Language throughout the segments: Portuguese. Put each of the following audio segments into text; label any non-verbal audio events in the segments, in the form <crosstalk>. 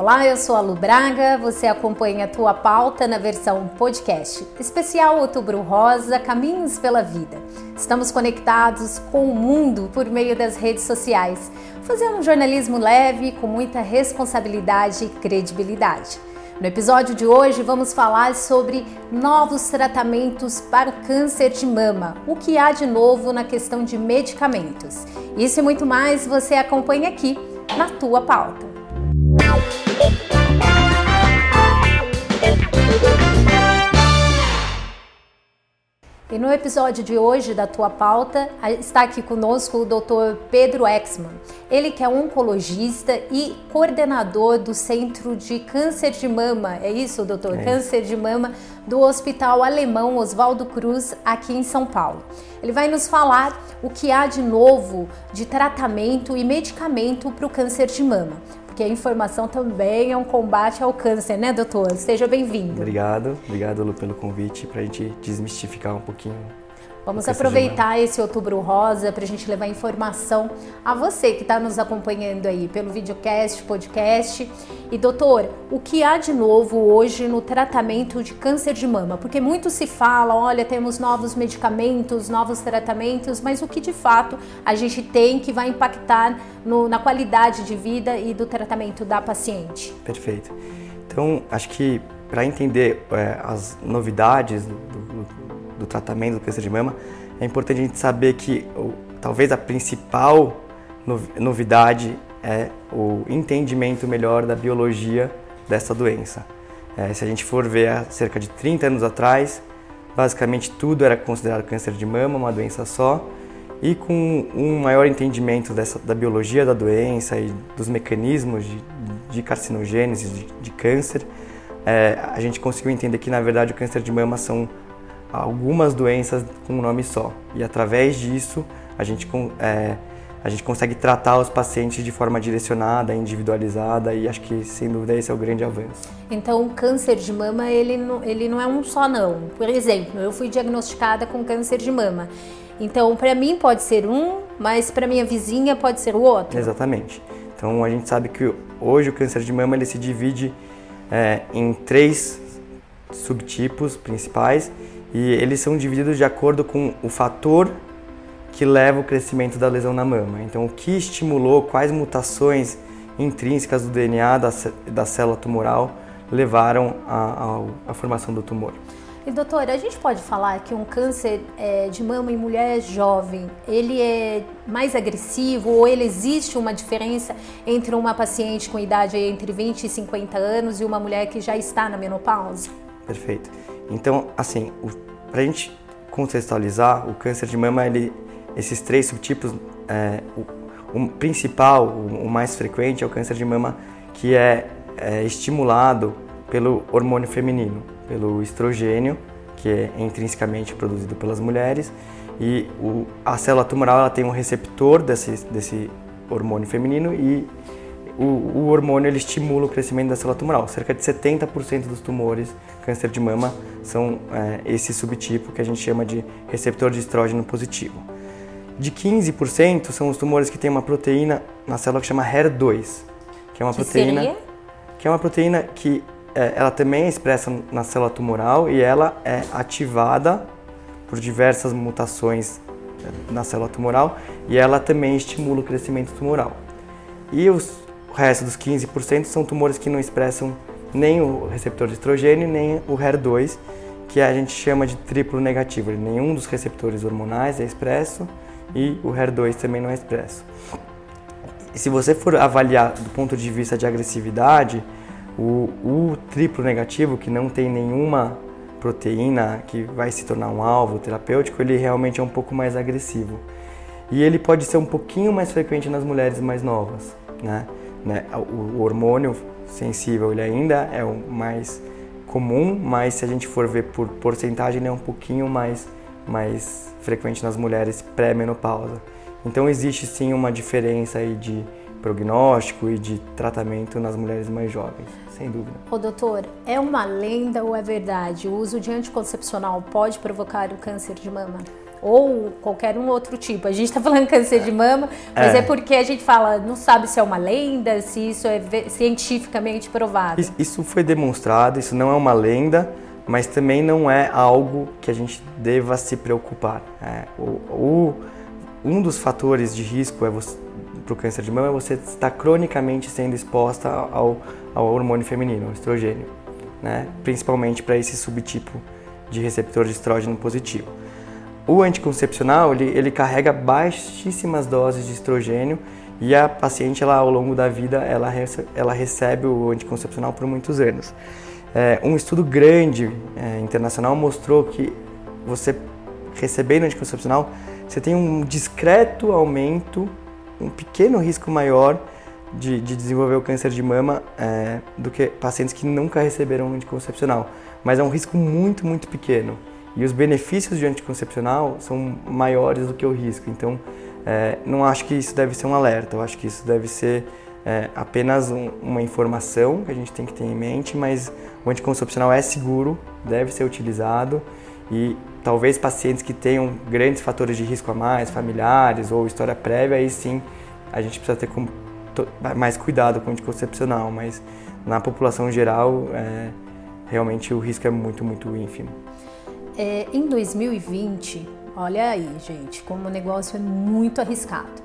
Olá, eu sou a Lu Braga, você acompanha a tua pauta na versão podcast. Especial Outubro Rosa, Caminhos pela Vida. Estamos conectados com o mundo por meio das redes sociais, fazendo um jornalismo leve, com muita responsabilidade e credibilidade. No episódio de hoje vamos falar sobre novos tratamentos para o câncer de mama, o que há de novo na questão de medicamentos. Isso e muito mais você acompanha aqui na tua pauta. E no episódio de hoje da tua pauta está aqui conosco o Dr. Pedro Exman. Ele que é oncologista e coordenador do Centro de Câncer de Mama. É isso, doutor? É. Câncer de Mama do Hospital Alemão Oswaldo Cruz, aqui em São Paulo. Ele vai nos falar o que há de novo de tratamento e medicamento para o câncer de mama porque a informação também é um combate ao câncer, né, doutor? Seja bem-vindo. Obrigado, obrigado, Lu, pelo convite para a gente desmistificar um pouquinho Vamos aproveitar esse outubro rosa para a gente levar informação a você que está nos acompanhando aí pelo videocast, podcast. E doutor, o que há de novo hoje no tratamento de câncer de mama? Porque muito se fala, olha, temos novos medicamentos, novos tratamentos, mas o que de fato a gente tem que vai impactar no, na qualidade de vida e do tratamento da paciente? Perfeito. Então, acho que para entender é, as novidades do, do do tratamento do câncer de mama, é importante a gente saber que talvez a principal novidade é o entendimento melhor da biologia dessa doença. É, se a gente for ver há cerca de 30 anos atrás, basicamente tudo era considerado câncer de mama, uma doença só, e com um maior entendimento dessa, da biologia da doença e dos mecanismos de, de carcinogênese, de, de câncer, é, a gente conseguiu entender que na verdade o câncer de mama são algumas doenças com um nome só. E através disso, a gente, é, a gente consegue tratar os pacientes de forma direcionada, individualizada e acho que, sem dúvida, esse é o grande avanço. Então, o câncer de mama, ele não, ele não é um só não. Por exemplo, eu fui diagnosticada com câncer de mama. Então, para mim pode ser um, mas para minha vizinha pode ser o outro. Exatamente. Então, a gente sabe que hoje o câncer de mama ele se divide é, em três subtipos principais e eles são divididos de acordo com o fator que leva o crescimento da lesão na mama. Então, o que estimulou, quais mutações intrínsecas do DNA da, da célula tumoral levaram à formação do tumor. E doutora, a gente pode falar que um câncer é, de mama em mulher jovem, ele é mais agressivo ou ele existe uma diferença entre uma paciente com idade entre 20 e 50 anos e uma mulher que já está na menopausa? Perfeito. Então, assim, para a gente contextualizar, o câncer de mama, ele, esses três subtipos, é, o, o, principal, o, o, mais frequente é o câncer de mama que é, é estimulado pelo hormônio feminino, pelo estrogênio, que é intrinsecamente produzido pelas mulheres, e o, a célula tumoral ela tem um receptor desse, desse hormônio feminino e o, o, hormônio ele estimula o crescimento da célula tumoral. Cerca de 70% dos tumores câncer de mama são é, esse subtipo que a gente chama de receptor de estrógeno positivo. De 15% são os tumores que têm uma proteína na célula que chama HER2, que é uma que proteína seria? que é uma proteína que é, ela também é expressa na célula tumoral e ela é ativada por diversas mutações é, na célula tumoral e ela também estimula o crescimento tumoral. E os, o resto dos 15% são tumores que não expressam nem o receptor de estrogênio, nem o HER2, que a gente chama de triplo negativo. Nenhum dos receptores hormonais é expresso e o HER2 também não é expresso. E se você for avaliar do ponto de vista de agressividade, o, o triplo negativo, que não tem nenhuma proteína que vai se tornar um alvo terapêutico, ele realmente é um pouco mais agressivo. E ele pode ser um pouquinho mais frequente nas mulheres mais novas, né? né? O, o hormônio sensível ele ainda é o mais comum, mas se a gente for ver por porcentagem, ele é um pouquinho mais, mais frequente nas mulheres pré-menopausa. Então existe sim uma diferença aí de prognóstico e de tratamento nas mulheres mais jovens, sem dúvida. Ô doutor, é uma lenda ou é verdade? O uso de anticoncepcional pode provocar o câncer de mama? Ou qualquer um outro tipo. A gente está falando câncer de mama, mas é. é. porque a gente fala, não sabe se é uma lenda, se isso é cientificamente provado. Isso foi demonstrado, isso não é uma lenda, mas também não é algo que a gente deva se preocupar. É, o, o, um dos fatores de risco é para o câncer de mama é você estar cronicamente sendo exposta ao, ao hormônio feminino, ao estrogênio, né? principalmente para esse subtipo de receptor de estrógeno positivo. O anticoncepcional, ele, ele carrega baixíssimas doses de estrogênio e a paciente, ela, ao longo da vida, ela, recebe, ela recebe o anticoncepcional por muitos anos. É, um estudo grande é, internacional mostrou que você recebendo anticoncepcional, você tem um discreto aumento, um pequeno risco maior de, de desenvolver o câncer de mama é, do que pacientes que nunca receberam anticoncepcional. Mas é um risco muito, muito pequeno. E os benefícios de anticoncepcional são maiores do que o risco. Então, é, não acho que isso deve ser um alerta, eu acho que isso deve ser é, apenas um, uma informação que a gente tem que ter em mente, mas o anticoncepcional é seguro, deve ser utilizado e talvez pacientes que tenham grandes fatores de risco a mais, familiares ou história prévia, aí sim a gente precisa ter com, to, mais cuidado com o anticoncepcional, mas na população geral, é, realmente o risco é muito, muito ínfimo. É, em 2020, olha aí, gente, como o negócio é muito arriscado.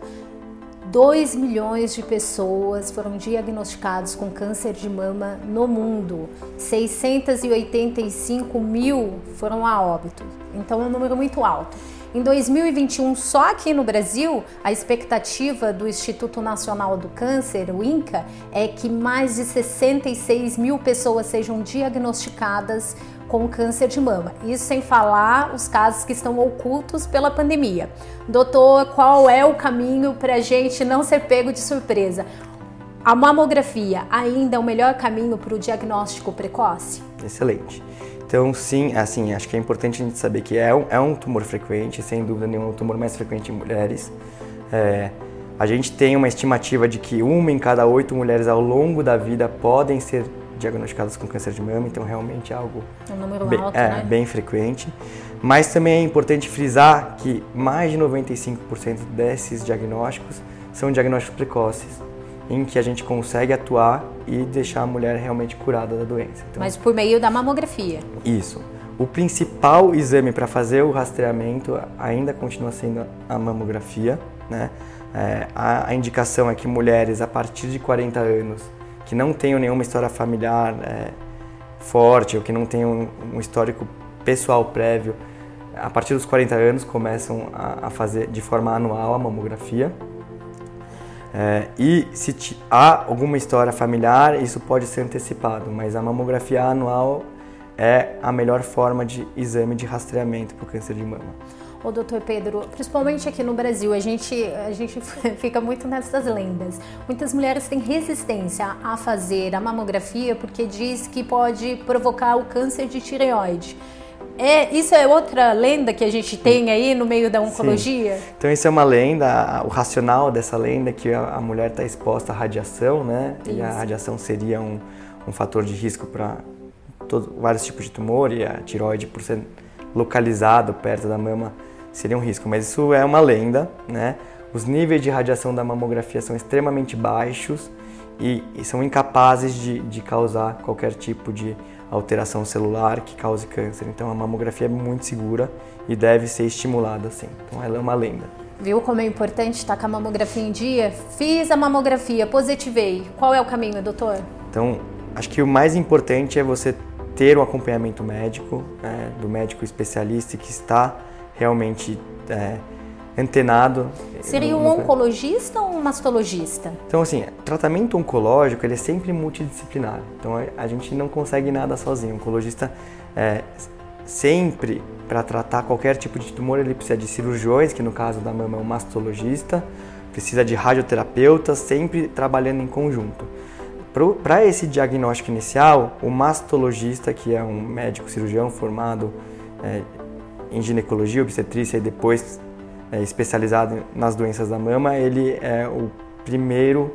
2 milhões de pessoas foram diagnosticadas com câncer de mama no mundo. 685 mil foram a óbito. Então é um número muito alto. Em 2021, só aqui no Brasil, a expectativa do Instituto Nacional do Câncer, o INCA, é que mais de 66 mil pessoas sejam diagnosticadas com câncer de mama. Isso sem falar os casos que estão ocultos pela pandemia. Doutor, qual é o caminho para a gente não ser pego de surpresa? A mamografia ainda é o melhor caminho para o diagnóstico precoce? Excelente. Então, sim, assim, acho que é importante a gente saber que é um, é um tumor frequente, sem dúvida nenhuma, o tumor mais frequente em mulheres. É, a gente tem uma estimativa de que uma em cada oito mulheres ao longo da vida podem ser diagnosticadas com câncer de mama, então realmente é algo um número bem, alto, é, né? bem frequente. Mas também é importante frisar que mais de 95% desses diagnósticos são diagnósticos precoces em que a gente consegue atuar e deixar a mulher realmente curada da doença. Então, Mas por meio da mamografia. Isso. O principal exame para fazer o rastreamento ainda continua sendo a mamografia, né? É, a, a, indicação é que mulheres a partir de 40 anos que não tenham nenhuma história familiar é, forte ou que não tenham um histórico pessoal prévio, a partir dos 40 anos começam a, a fazer de forma anual a mamografia. É, e se há alguma história familiar, isso pode ser antecipado, mas a mamografia anual é a melhor forma de exame de rastreamento para o câncer de mama. Ô, doutor Pedro, principalmente aqui no Brasil, a gente, a gente <laughs> fica muito nessas lendas. Muitas mulheres têm resistência a fazer a mamografia porque diz que pode provocar o câncer de tireoide. É, isso é outra lenda que a gente tem aí no meio da oncologia? Sim. Então isso é uma lenda, o racional dessa lenda é que a, mulher está exposta à radiação, né? Isso. E a radiação seria um, um fator de risco para vários tipos de tumor e a tiroide por ser localizado perto da mama seria um risco. Mas isso é uma lenda, né? Os níveis de radiação da mamografia são extremamente baixos e, e são incapazes de, de causar qualquer tipo de alteração celular que cause câncer. Então a mamografia é muito segura e deve ser estimulada assim. Então ela é uma lenda. Viu como é importante estar com a mamografia em dia? Fiz a mamografia, positivei. Qual é o caminho, doutor? Então, acho que o mais importante é você ter um acompanhamento médico, é, do médico especialista que está realmente é, antenado. Seria um oncologista ou um mastologista? Então, assim, tratamento oncológico ele é sempre multidisciplinar. Então, a gente não consegue nada sozinho. O oncologista é, sempre para tratar qualquer tipo de tumor ele precisa de cirurgiões, que no caso da mama é um mastologista, precisa de radioterapeutas, sempre trabalhando em conjunto. Para esse diagnóstico inicial, o mastologista, que é um médico cirurgião formado é, em ginecologia, obstetrícia e depois é, especializado nas doenças da mama, ele é o primeiro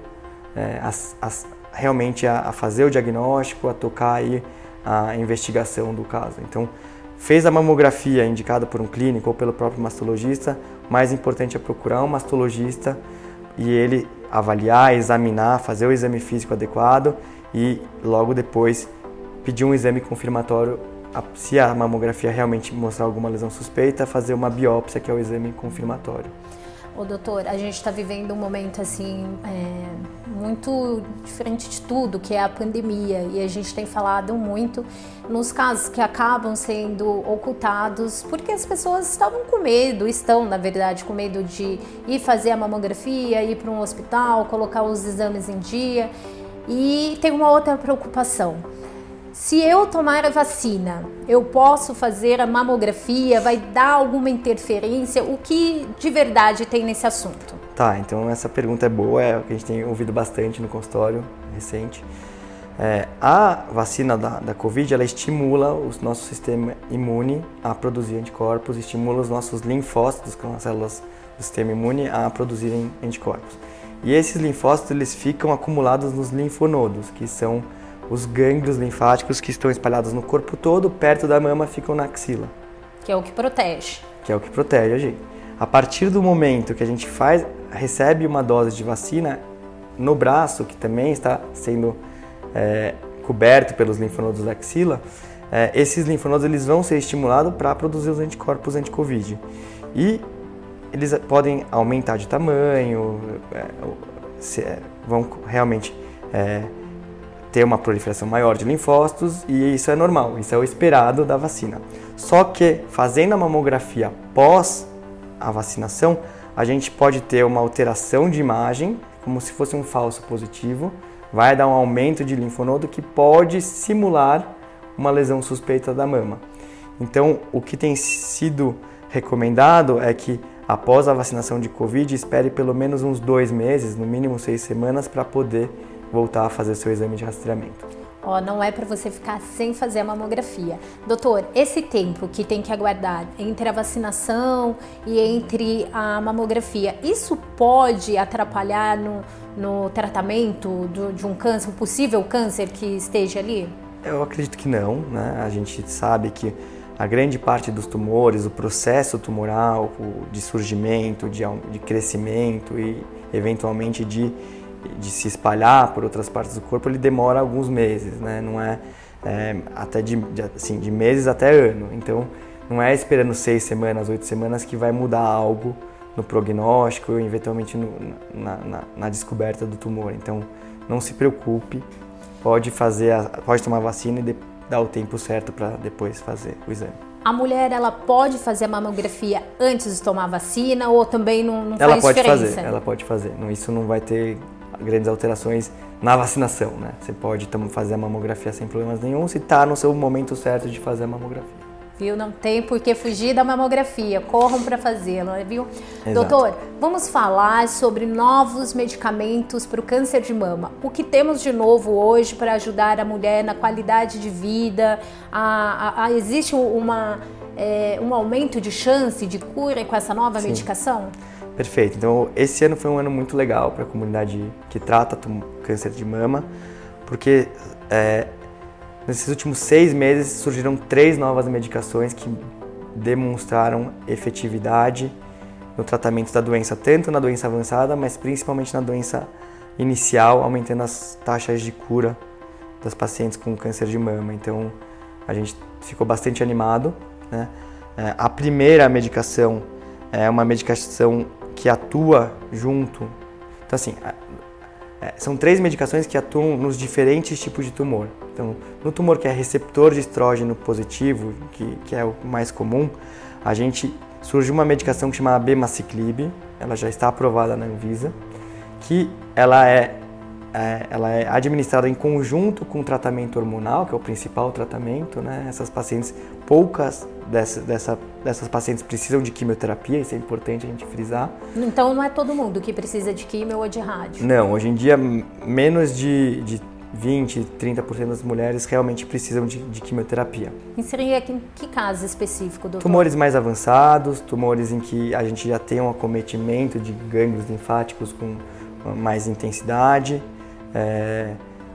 é, a, a, realmente a, a, fazer o diagnóstico, a tocar aí a investigação do caso. Então, fez a mamografia indicada por um clínico ou pelo próprio mastologista, mais importante é procurar um mastologista e ele avaliar, examinar, fazer o exame físico adequado e logo depois pedir um exame confirmatório se a mamografia realmente mostrar alguma lesão suspeita, fazer uma biópsia, que é o exame confirmatório. Ô doutor, a gente está vivendo um momento assim é, muito diferente de tudo, que é a pandemia, e a gente tem falado muito nos casos que acabam sendo ocultados porque as pessoas estavam com medo, estão na verdade com medo de ir fazer a mamografia, ir para um hospital, colocar os exames em dia. E tem uma outra preocupação se eu tomar a vacina, eu posso fazer a mamografia? Vai dar alguma interferência? O que de verdade tem nesse assunto? Tá, então essa pergunta é boa, é o que a gente tem ouvido bastante no consultório recente. É, a vacina da, da Covid ela estimula o nosso sistema imune a produzir anticorpos, estimula os nossos linfócitos, que são as células do sistema imune, a produzirem anticorpos. E esses linfócitos eles ficam acumulados nos linfonodos, que são os gânglios linfáticos que estão espalhados no corpo todo, perto da mama, ficam na axila. Que é o que protege. Que é o que protege a gente. A partir do momento que a gente faz, recebe uma dose de vacina no braço, que também está sendo é, coberto pelos linfonodos da axila, é, esses linfonodos eles vão ser estimulados para produzir os anticorpos anti-Covid. E eles podem aumentar de tamanho, é, se, é, vão realmente é, ter uma proliferação maior de linfócitos e isso é normal, isso é o esperado da vacina. Só que fazendo a mamografia pós a vacinação, a gente pode ter uma alteração de imagem, como se fosse um falso positivo, vai dar um aumento de linfonodo que pode simular uma lesão suspeita da mama. Então, o que tem sido recomendado é que após a vacinação de Covid, espere pelo menos uns dois meses, no mínimo seis semanas, para poder voltar a fazer seu exame de rastreamento. Ó, não é para você ficar sem fazer a mamografia. Doutor, esse tempo que tem que aguardar entre a vacinação e entre a mamografia, isso pode atrapalhar no, no tratamento do, de um câncer, um possível câncer que esteja ali? Eu acredito que não, né? A gente sabe que a grande parte dos tumores, o processo tumoral de surgimento, de, de crescimento e eventualmente de de se espalhar por outras partes do corpo, ele demora alguns meses, né? Não é, é até de, de, assim, de meses até ano. Então, não é esperando seis semanas, oito semanas que vai mudar algo no prognóstico, eventualmente no, na, na, na, descoberta do tumor. Então, não se preocupe, pode fazer, a, pode tomar vacina e de, dar o tempo certo para depois fazer o exame. A mulher ela pode fazer a mamografia antes de tomar vacina ou também não, não ela faz pode diferença? Fazer, ela pode fazer. Isso não vai ter grandes alterações na vacinação, né? Você pode fazer a mamografia sem problemas nenhum se está no seu momento certo de fazer a mamografia. Viu? Não tem por que fugir da mamografia. Corram para fazê-la, viu? Exato. Doutor, vamos falar sobre novos medicamentos para o câncer de mama. O que temos de novo hoje para ajudar a mulher na qualidade de vida? A, a, a, existe uma, é, um aumento de chance de cura com essa nova Sim. medicação? Perfeito. Então, esse ano foi um ano muito legal para a comunidade que trata câncer de mama, porque é, nesses últimos seis meses surgiram três novas medicações que demonstraram efetividade no tratamento da doença, tanto na doença avançada, mas principalmente na doença inicial, aumentando as taxas de cura das pacientes com câncer de mama. Então, a gente ficou bastante animado. Né? É, a primeira medicação é uma medicação que atua junto. Então, assim, é, são três medicações que atuam nos diferentes tipos de tumor. Então, no tumor que é receptor de estrógeno positivo, que, que é o mais comum, a gente surge uma medicação que chama Bemaciclib, ela já está aprovada na Anvisa, que ela é é, ela é administrada em conjunto com o tratamento hormonal, que é o principal tratamento. Né? Essas pacientes, poucas dessa, dessa, dessas pacientes precisam de quimioterapia, isso é importante a gente frisar. Então não é todo mundo que precisa de quimio ou de rádio? Não, hoje em dia menos de, de 20, 30% das mulheres realmente precisam de, de quimioterapia. E seria em que caso específico, doutor? Tumores mais avançados, tumores em que a gente já tem um acometimento de gânglios linfáticos com mais intensidade, é,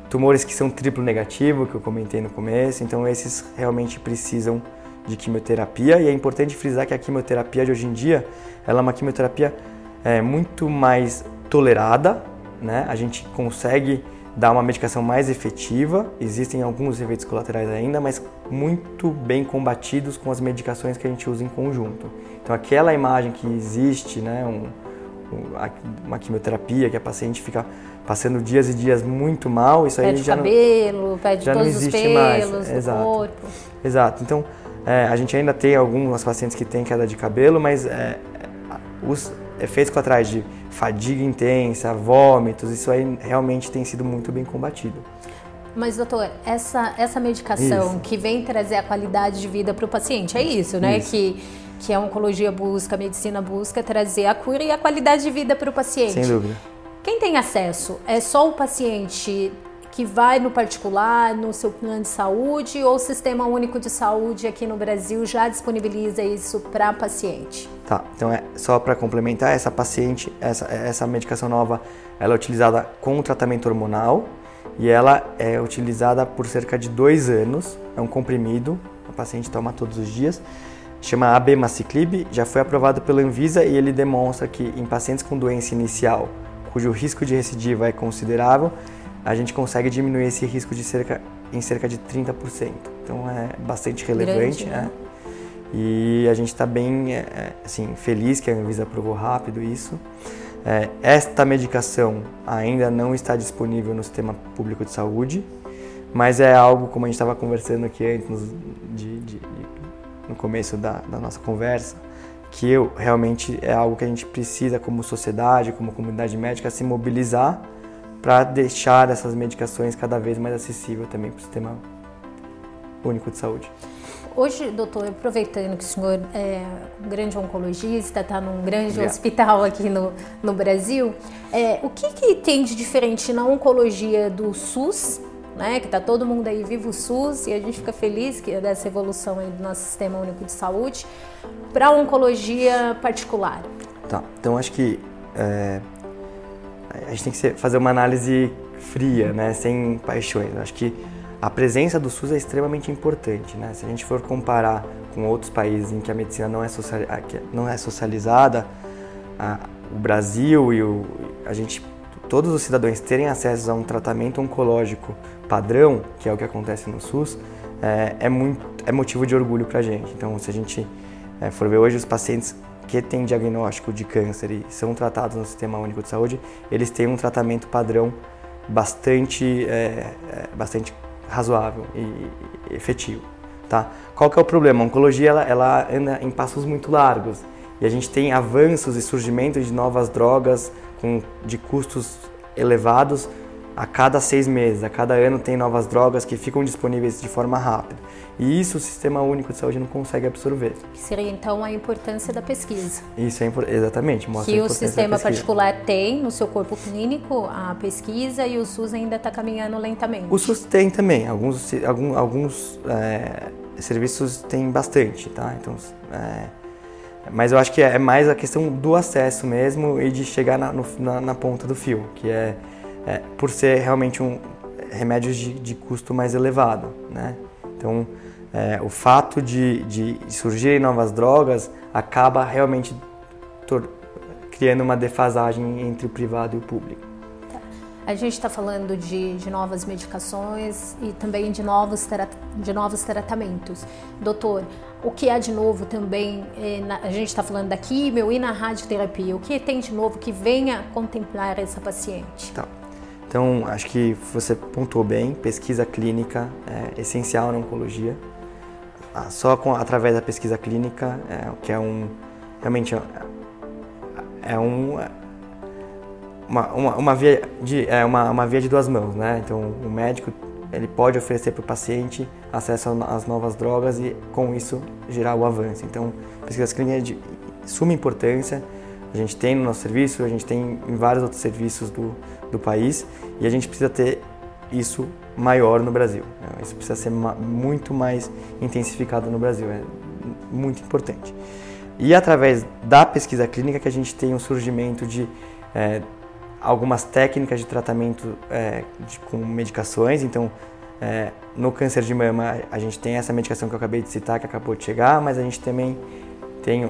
tumores que são triplo negativo, que eu comentei no começo, então esses realmente precisam de quimioterapia e é importante frisar que a quimioterapia de hoje em dia ela é uma quimioterapia é, muito mais tolerada, né? A gente consegue dar uma medicação mais efetiva, existem alguns efeitos colaterais ainda, mas muito bem combatidos com as medicações que a gente usa em conjunto. Então aquela imagem que existe, né, um, uma quimioterapia que a paciente fica passando dias e dias muito mal, isso pede aí já cabelo, não, pede já todos não existe os pelos mais. do Exato. corpo. Exato. Então é, a gente ainda tem algumas pacientes que têm queda de cabelo, mas é, os efeitos colaterais de fadiga intensa, vômitos, isso aí realmente tem sido muito bem combatido. Mas, doutor, essa, essa medicação Isso. que vem trazer a qualidade de vida para o paciente, é isso, né? Isso. Que, que a oncologia busca, a medicina busca trazer a cura e a qualidade de vida para o paciente. Sem dúvida. Quem tem acesso? É só o paciente que vai no particular, no seu plano de saúde, ou o Sistema Único de Saúde aqui no Brasil já disponibiliza isso para paciente? Tá, então é só para complementar, essa paciente, essa, essa medicação nova, ela é utilizada com tratamento hormonal e ela é utilizada por cerca de dois anos. É um comprimido, a paciente toma todos os dias. Chama abemaciclib, já foi aprovado pela Anvisa e ele demonstra que em pacientes com doença inicial, cujo risco de recidiva é considerável, a gente consegue diminuir esse risco de cerca, em cerca de 30%. Então é bastante relevante, Grande, né? né? E a gente está bem é, é, assim, feliz que a Anvisa aprovou rápido isso. É, esta medicação ainda não está disponível no sistema público de saúde, mas é algo, como a gente estava conversando aqui antes, de- de- de- no começo da, da nossa conversa, que eu, realmente é algo que a gente precisa, como sociedade, como comunidade médica, se mobilizar para deixar essas medicações cada vez mais acessível também para o sistema único de saúde. Hoje, doutor, aproveitando que o senhor é um grande oncologista, está num grande Obrigado. hospital aqui no, no Brasil, é, o que, que tem de diferente na oncologia do SUS, né, que está todo mundo aí vivo o SUS e a gente fica feliz que dessa evolução aí do nosso Sistema Único de Saúde, para oncologia particular? Tá, então acho que é, a gente tem que fazer uma análise fria, né, sem paixões. Acho que a presença do SUS é extremamente importante, né? Se a gente for comparar com outros países em que a medicina não é, social, não é socializada, a- o Brasil e o, a gente, todos os cidadãos terem acesso a um tratamento oncológico padrão, que é o que acontece no SUS, é, é muito, é motivo de orgulho para a gente. Então, se a gente é, for ver hoje os pacientes que têm diagnóstico de câncer e são tratados no Sistema Único de Saúde, eles têm um tratamento padrão bastante, é, é, bastante razoável e, efetivo. Tá? Qual que é o problema? A oncologia ela, ela anda em passos muito largos e a gente tem avanços e surgimento de novas drogas com, de custos elevados a cada seis meses, a cada ano tem novas drogas que ficam disponíveis de forma rápida. E isso o Sistema Único de Saúde não consegue absorver. Que seria então a importância da pesquisa. Isso é exatamente, mostra Que o sistema particular tem no seu corpo clínico a pesquisa e o SUS ainda está caminhando lentamente. O SUS tem também, alguns, algum- alguns é, serviços têm bastante, tá? Então, é, mas eu acho que é mais a questão do acesso mesmo e de chegar na, no- na- na ponta do fio, que é, é, por ser realmente um remédio de, de custo mais elevado, né? Então, é, o fato de, de surgirem novas drogas acaba realmente criando uma defasagem entre o privado e o público. A gente está falando de, de novas medicações e também de novos, de novos tratamentos. Doutor, o que há de novo também, eh, na- a gente está falando da químio e na radioterapia, o que tem de novo que venha contemplar essa paciente? Tá. Então, acho que você pontuou bem, pesquisa clínica é essencial na oncologia. Ah, Só com, através da pesquisa clínica, é, que é um, realmente é, é um, uma, uma, uma via de, é uma, uma via de duas mãos, né? Então, o médico ele pode oferecer para o paciente acesso às novas drogas e, com isso, gerar o avanço. Então, pesquisa clínica é de suma importância. A gente tem no nosso serviço, a gente tem em vários outros serviços do, do país e a gente precisa ter isso maior no Brasil. né? Isso precisa ser muito mais intensificado no Brasil, é muito importante. E através da pesquisa clínica que a gente tem o surgimento de é, algumas técnicas de tratamento é, de- com medicações, então É, no câncer de mama, a gente tem essa medicação que eu acabei de citar, que acabou de chegar, mas a gente também tem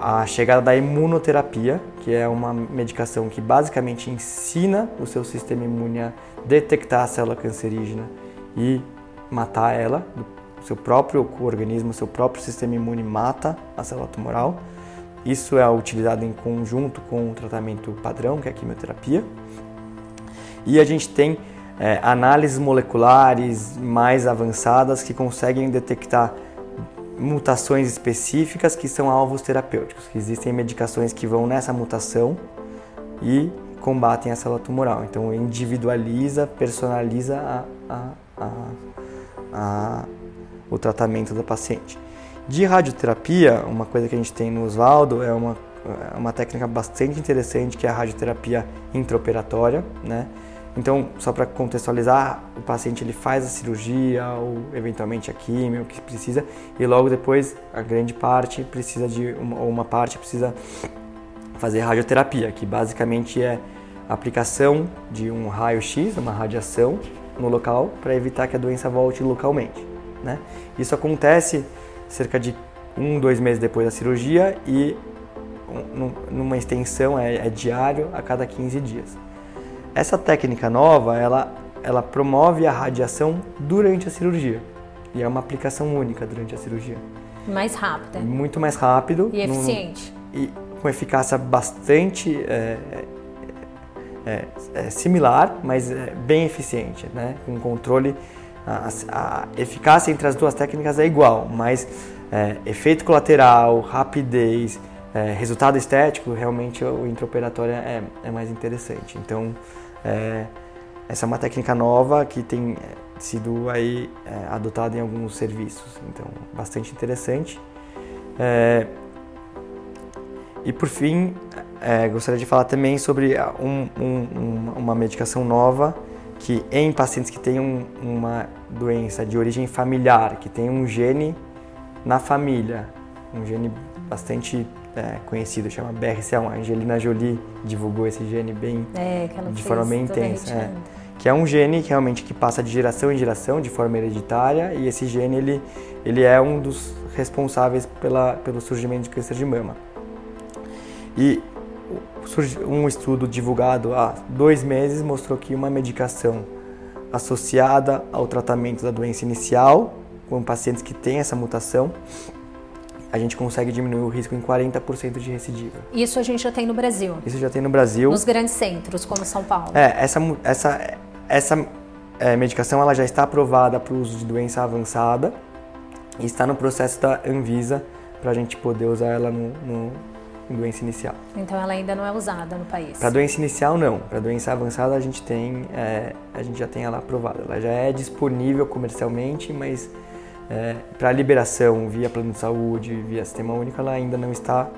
a chegada da imunoterapia, que é uma medicação que basicamente ensina o seu sistema imune a detectar a célula cancerígena e matar ela, o seu próprio organismo, o seu próprio sistema imune mata a célula tumoral. Isso é utilizado em conjunto com o tratamento padrão, que é a quimioterapia. E a gente tem é, análises moleculares mais avançadas que conseguem detectar mutações específicas que são alvos terapêuticos. Existem medicações que vão nessa mutação e combatem a célula tumoral. Então individualiza, personaliza a, a, a, o tratamento da paciente. De radioterapia, uma coisa que a gente tem no Osvaldo é uma, é uma técnica bastante interessante que é a radioterapia intraoperatória, né? Então, só para contextualizar, o paciente ele faz a cirurgia ou eventualmente a quimio que precisa e logo depois a grande parte precisa de uma, ou uma parte precisa fazer radioterapia, que basicamente é a aplicação de um raio-x, uma radiação no local para evitar que a doença volte localmente. Né? Isso acontece cerca de um, dois meses depois da cirurgia e numa extensão é, é diário a cada 15 dias. Essa técnica nova, ela, ela promove a radiação durante a cirurgia. E é uma aplicação única durante a cirurgia. Mais rápida. Muito mais rápido. E eficiente. e com eficácia bastante é, é, é, similar, mas é bem eficiente, né? Com controle, a, a, eficácia entre as duas técnicas é igual, mas é, efeito colateral, rapidez, é, resultado estético, realmente o intraoperatório é, é mais interessante. Então, é, essa é uma técnica nova que tem é, sido aí é, adotada em alguns serviços, então bastante interessante. É, e por fim, é, gostaria de falar também sobre um, um, uma medicação nova que em pacientes que têm um, uma doença de origem familiar, que tem um gene na família, um gene bastante é, conhecido, chama BRCA1. A Angelina Jolie divulgou esse gene bem é, de forma bem intensa. É, que é um gene que realmente que passa de geração em geração, de forma hereditária, e esse gene ele, ele é um dos responsáveis pela, pelo surgimento de câncer de mama. E um estudo divulgado há dois meses mostrou que uma medicação associada ao tratamento da doença inicial, com pacientes que têm essa mutação, a gente consegue diminuir o risco em 40% de recidiva. Isso a gente já tem no Brasil? Isso já tem no Brasil. Nos grandes centros, como São Paulo? É, essa, essa, essa é, medicação ela já está aprovada para o uso de doença avançada e está no processo da Anvisa para a gente poder usar ela no, no, em doença inicial. Então ela ainda não é usada no país? Para doença inicial não, para doença avançada a gente tem, é, a gente já tem ela aprovada. Ela já é disponível comercialmente, mas é, para liberação via plano de saúde, via sistema único, ela ainda não está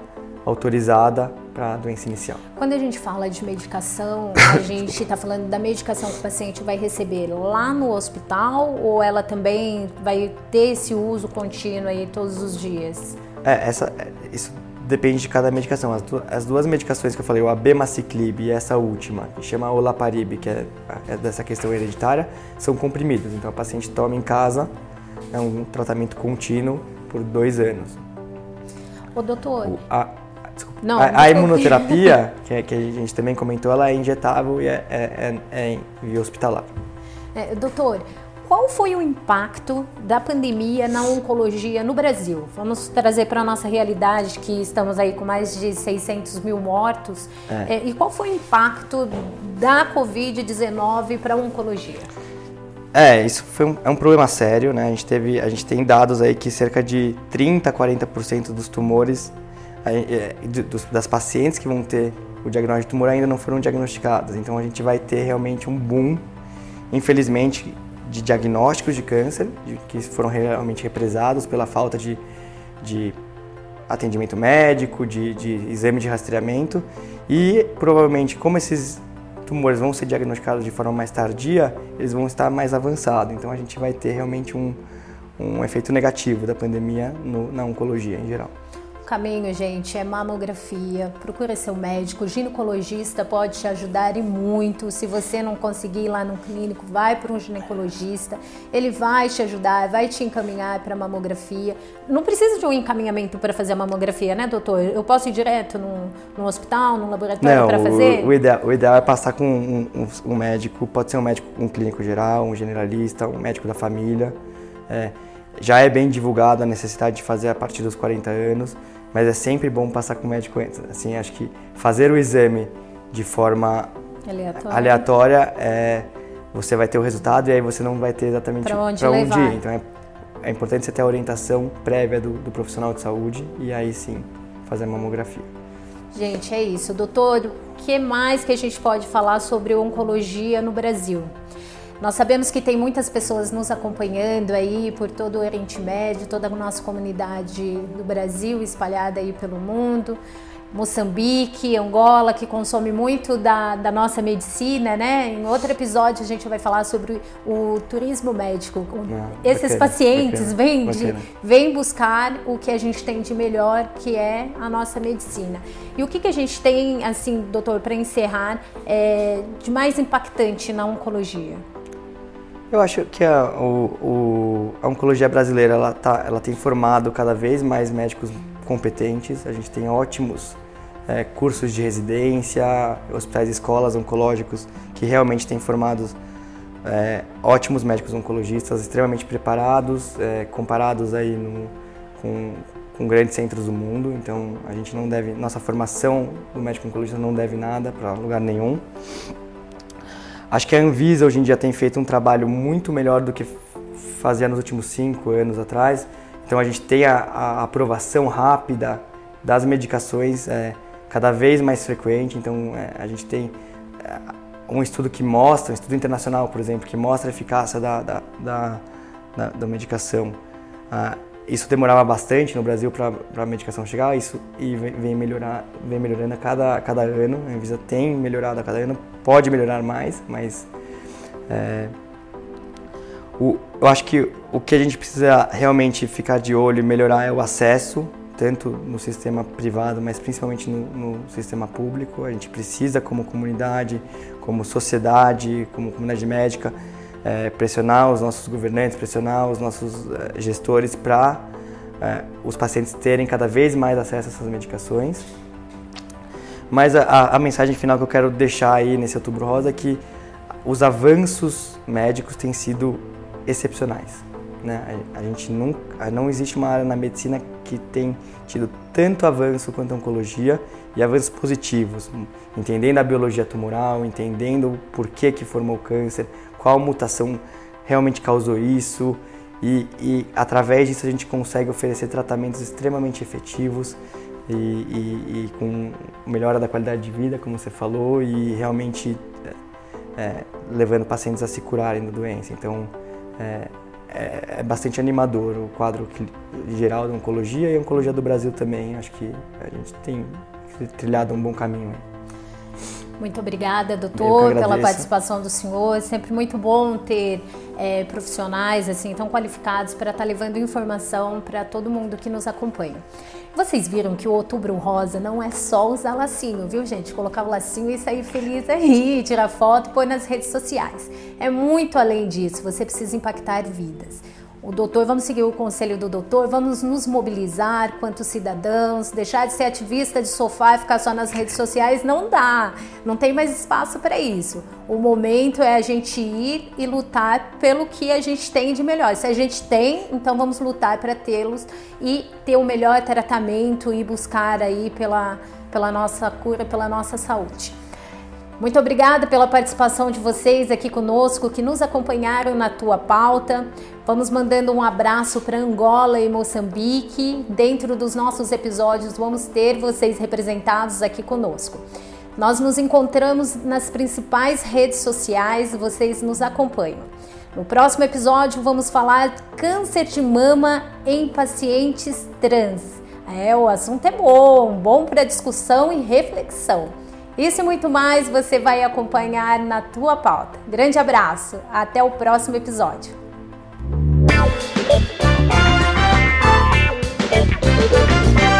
autorizada para a doença inicial. Quando a gente fala de medicação, <coughs> a gente está falando da medicação que o paciente vai receber lá no hospital ou ela também vai ter esse uso contínuo aí todos os dias? É, essa, é, isso depende de cada medicação. As, du as duas medicações que eu falei, o abemaciclib e essa última, que chama olaparib, que é, é dessa questão hereditária, são comprimidos. Então a paciente toma em casa é um tratamento contínuo por dois anos. O doutor. O, a, desculpa, não, a, a imunoterapia, <laughs> que, é, que, a gente também comentou, ela é injetável e é, é, é, é hospitalar. É, doutor, qual foi o impacto da pandemia na oncologia no Brasil? Vamos trazer para a nossa realidade que estamos aí com mais de 600 mil mortos. É, e qual foi o impacto da Covid-19 para a oncologia? É, isso foi um, é um problema sério, né? A gente, teve, a gente tem dados aí que cerca de 30 40% dos tumores, é, das pacientes que vão ter o diagnóstico de tumor ainda não foram diagnosticadas. Então a gente vai ter realmente um boom, infelizmente, de diagnósticos de câncer, de, que foram realmente represados pela falta de, de atendimento médico, de, de exame de rastreamento. E provavelmente, como esses tumores vão ser diagnosticados de forma mais tardia, eles vão estar mais avançados. Então a gente vai ter realmente um, um efeito negativo da pandemia no, na oncologia em geral. Caminho, gente, é mamografia. Procura seu médico, o ginecologista pode te ajudar e muito. Se você não conseguir ir lá no clínico, vai para um ginecologista. Ele vai te ajudar, vai te encaminhar para mamografia. Não precisa de um encaminhamento para fazer a mamografia, né, doutor? Eu posso ir direto num, num hospital, num laboratório para fazer? O, o, ideal, o ideal é passar com um, um, um, médico, pode ser um médico, um clínico geral, um generalista, um médico da família. É, já é bem divulgada a necessidade de fazer a partir dos 40 anos, mas é sempre bom passar com o médico antes. Assim, acho que fazer o exame de forma aleatória, aleatória é, você vai ter o resultado e aí você não vai ter exatamente para onde, onde ir. Então é, é, importante você ter a orientação prévia do, do profissional de saúde e aí sim fazer a mamografia. Gente, é isso. Doutor, o que mais que a gente pode falar sobre oncologia no Brasil? Nós sabemos que tem muitas pessoas nos acompanhando aí por todo o Oriente Médio, toda a nossa comunidade do Brasil espalhada aí pelo mundo. Moçambique, Angola, que consome muito da, da, nossa medicina, né? Em outro episódio a gente vai falar sobre o turismo médico. Ah, Esses bacana, pacientes vêm, de, vêm buscar o que a gente tem de melhor, que é a nossa medicina. E o que, que a gente tem, assim, doutor, para encerrar, é, de mais impactante na oncologia? Eu acho que a, o, o, a oncologia brasileira ela, tá, ela tem formado cada vez mais médicos competentes. A gente tem ótimos é, cursos de residência, hospitais e escolas oncológicos que realmente têm formado é, ótimos médicos oncologistas, extremamente preparados, é, comparados aí no, com, com grandes centros do mundo. Então a gente não deve, nossa formação do médico oncologista não deve nada para lugar nenhum. Acho que a Anvisa hoje em dia tem feito um trabalho muito melhor do que fazia nos últimos cinco anos atrás. Então a gente tem a, a aprovação rápida das medicações é, cada vez mais frequente. Então é, a gente tem é, um estudo que mostra, um estudo internacional, por exemplo, que mostra a eficácia da, da, da, da, da medicação. Ah, isso demorava bastante no Brasil para a medicação chegar, isso e vem, melhorar, vem melhorando a cada, a cada ano. A Anvisa tem melhorado a cada ano, pode melhorar mais, mas é, o, eu acho que o que a gente precisa realmente ficar de olho e melhorar é o acesso, tanto no sistema privado, mas principalmente no, no sistema público. A gente precisa, como comunidade, como sociedade, como comunidade médica, é, pressionar os nossos governantes, pressionar os nossos é, gestores para é, os pacientes terem cada vez mais acesso a essas medicações. Mas a, a, mensagem final que eu quero deixar aí nesse Outubro Rosa é que os avanços médicos têm sido excepcionais. Né? A, gente nunca, não existe uma área na medicina que tem tido tanto avanço quanto a oncologia e avanços positivos, entendendo a biologia tumoral, entendendo o porquê que formou o câncer, qual mutação realmente causou isso e, e através disso a gente consegue oferecer tratamentos extremamente efetivos e, e, e, com melhora da qualidade de vida, como você falou, e realmente é, levando pacientes a se curarem da doença. Então é, é, é bastante animador o quadro geral da oncologia e a oncologia do Brasil também. Acho que a gente tem trilhado um bom caminho. Muito obrigada, doutor, pela participação do senhor. É sempre muito bom ter é, profissionais assim tão qualificados para estar tá levando informação para todo mundo que nos acompanha. Vocês viram que o Outubro Rosa não é só usar lacinho, viu, gente? Colocar o lacinho e sair feliz aí, <laughs> tirar foto e pôr nas redes sociais. É muito além disso, você precisa impactar vidas o doutor, vamos seguir o conselho do doutor, vamos nos mobilizar quanto cidadãos, deixar de ser ativista de sofá e ficar só nas redes sociais não dá, não tem mais espaço para isso. O momento é a gente ir e lutar pelo que a gente tem de melhor. Se a gente tem, então vamos lutar para tê-los e ter o melhor tratamento e buscar aí pela, pela nossa cura, pela nossa saúde. Muito obrigada pela participação de vocês aqui conosco, que nos acompanharam na tua pauta. Vamos mandando um abraço para Angola e Moçambique. Dentro dos nossos episódios, vamos ter vocês representados aqui conosco. Nós nos encontramos nas principais redes sociais, vocês nos acompanham. No próximo episódio, vamos falar câncer de mama em pacientes trans. É, o assunto é bom, bom para discussão e reflexão. Isso e muito mais você vai acompanhar na tua pauta. Grande abraço, até o próximo episódio. Música